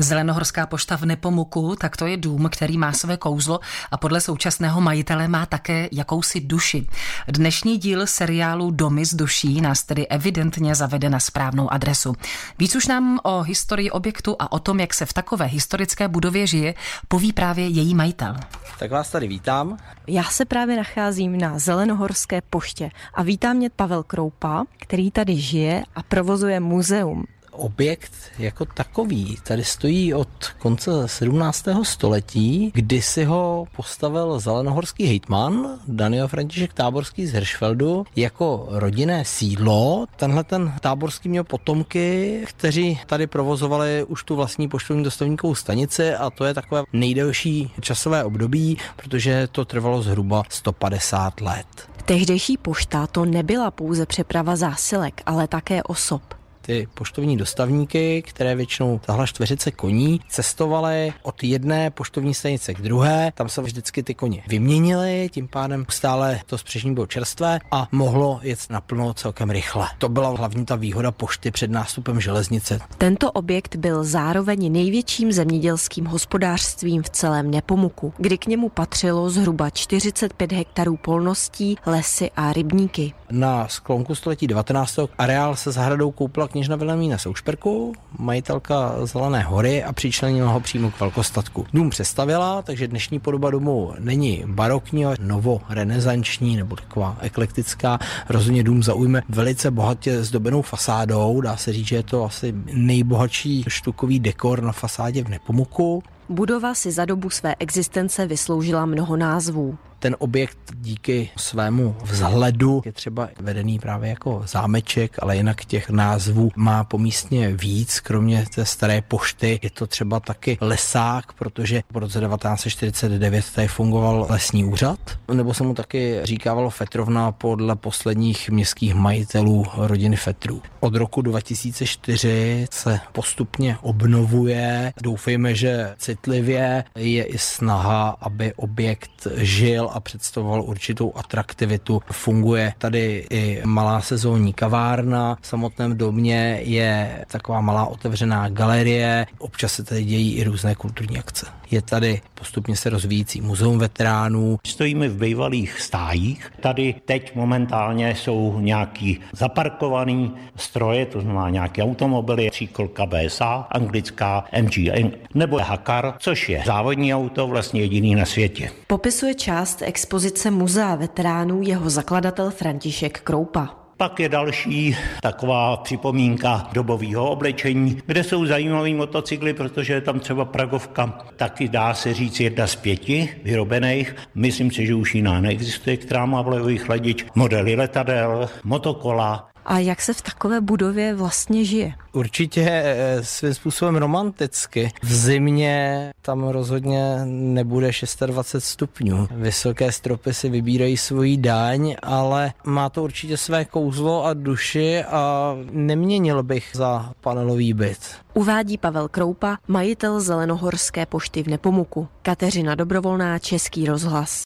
Zelenohorská pošta v Nepomuku, tak to je dům, který má své kouzlo a podle současného majitele má také jakousi duši. Dnešní díl seriálu Domy z duší nás tedy evidentně zavede na správnou adresu. Víc už nám o historii objektu a o tom, jak se v takové historické budově žije, poví právě její majitel. Tak vás tady vítám. Já se právě nacházím na Zelenohorské poště a vítám mě Pavel Kroupa, který tady žije a provozuje muzeum objekt jako takový tady stojí od konce 17. století, kdy si ho postavil zelenohorský hejtman Daniel František Táborský z Hirschfeldu jako rodinné sídlo. Tenhle ten Táborský měl potomky, kteří tady provozovali už tu vlastní poštovní dostavníkovou stanici a to je takové nejdelší časové období, protože to trvalo zhruba 150 let. Tehdejší pošta to nebyla pouze přeprava zásilek, ale také osob ty poštovní dostavníky, které většinou tahle čtveřice koní, cestovaly od jedné poštovní stanice k druhé. Tam se vždycky ty koně vyměnily, tím pádem stále to spřežní bylo čerstvé a mohlo jet naplno celkem rychle. To byla hlavní ta výhoda pošty před nástupem železnice. Tento objekt byl zároveň největším zemědělským hospodářstvím v celém Nepomuku, kdy k němu patřilo zhruba 45 hektarů polností, lesy a rybníky. Na sklonku století 19. areál se zahradou koupila kněžna Vilemína Soušperku, majitelka Zelené hory a přičlenila ho přímo k velkostatku. Dům přestavila, takže dnešní podoba domu není barokní, ale novo-renesanční nebo taková eklektická. Rozhodně dům zaujme velice bohatě zdobenou fasádou. Dá se říct, že je to asi nejbohatší štukový dekor na fasádě v Nepomuku. Budova si za dobu své existence vysloužila mnoho názvů ten objekt díky svému vzhledu je třeba vedený právě jako zámeček, ale jinak těch názvů má pomístně víc, kromě té staré pošty. Je to třeba taky lesák, protože v roce 1949 tady fungoval lesní úřad, nebo se mu taky říkávalo Fetrovna podle posledních městských majitelů rodiny Fetrů. Od roku 2004 se postupně obnovuje. Doufejme, že citlivě je i snaha, aby objekt žil a představoval určitou atraktivitu. Funguje tady i malá sezónní kavárna, v samotném domě je taková malá otevřená galerie, občas se tady dějí i různé kulturní akce. Je tady postupně se rozvíjící muzeum veteránů. Stojíme v bývalých stájích. Tady teď momentálně jsou nějaký zaparkovaný stroje, to znamená nějaké automobily, tříkolka BSA, anglická MG nebo Hakar, což je závodní auto, vlastně jediný na světě. Popisuje část expozice Muzea veteránů jeho zakladatel František Kroupa. Pak je další taková připomínka dobového oblečení, kde jsou zajímavé motocykly, protože je tam třeba Pragovka, taky dá se říct jedna z pěti vyrobených. Myslím si, že už jiná neexistuje, která má vlevový chladič, modely letadel, motokola, a jak se v takové budově vlastně žije? Určitě eh, svým způsobem romanticky. V zimě tam rozhodně nebude 26 stupňů. Vysoké stropy si vybírají svoji daň, ale má to určitě své kouzlo a duši a neměnil bych za panelový byt. Uvádí Pavel Kroupa, majitel Zelenohorské pošty v Nepomuku. Kateřina Dobrovolná, Český rozhlas.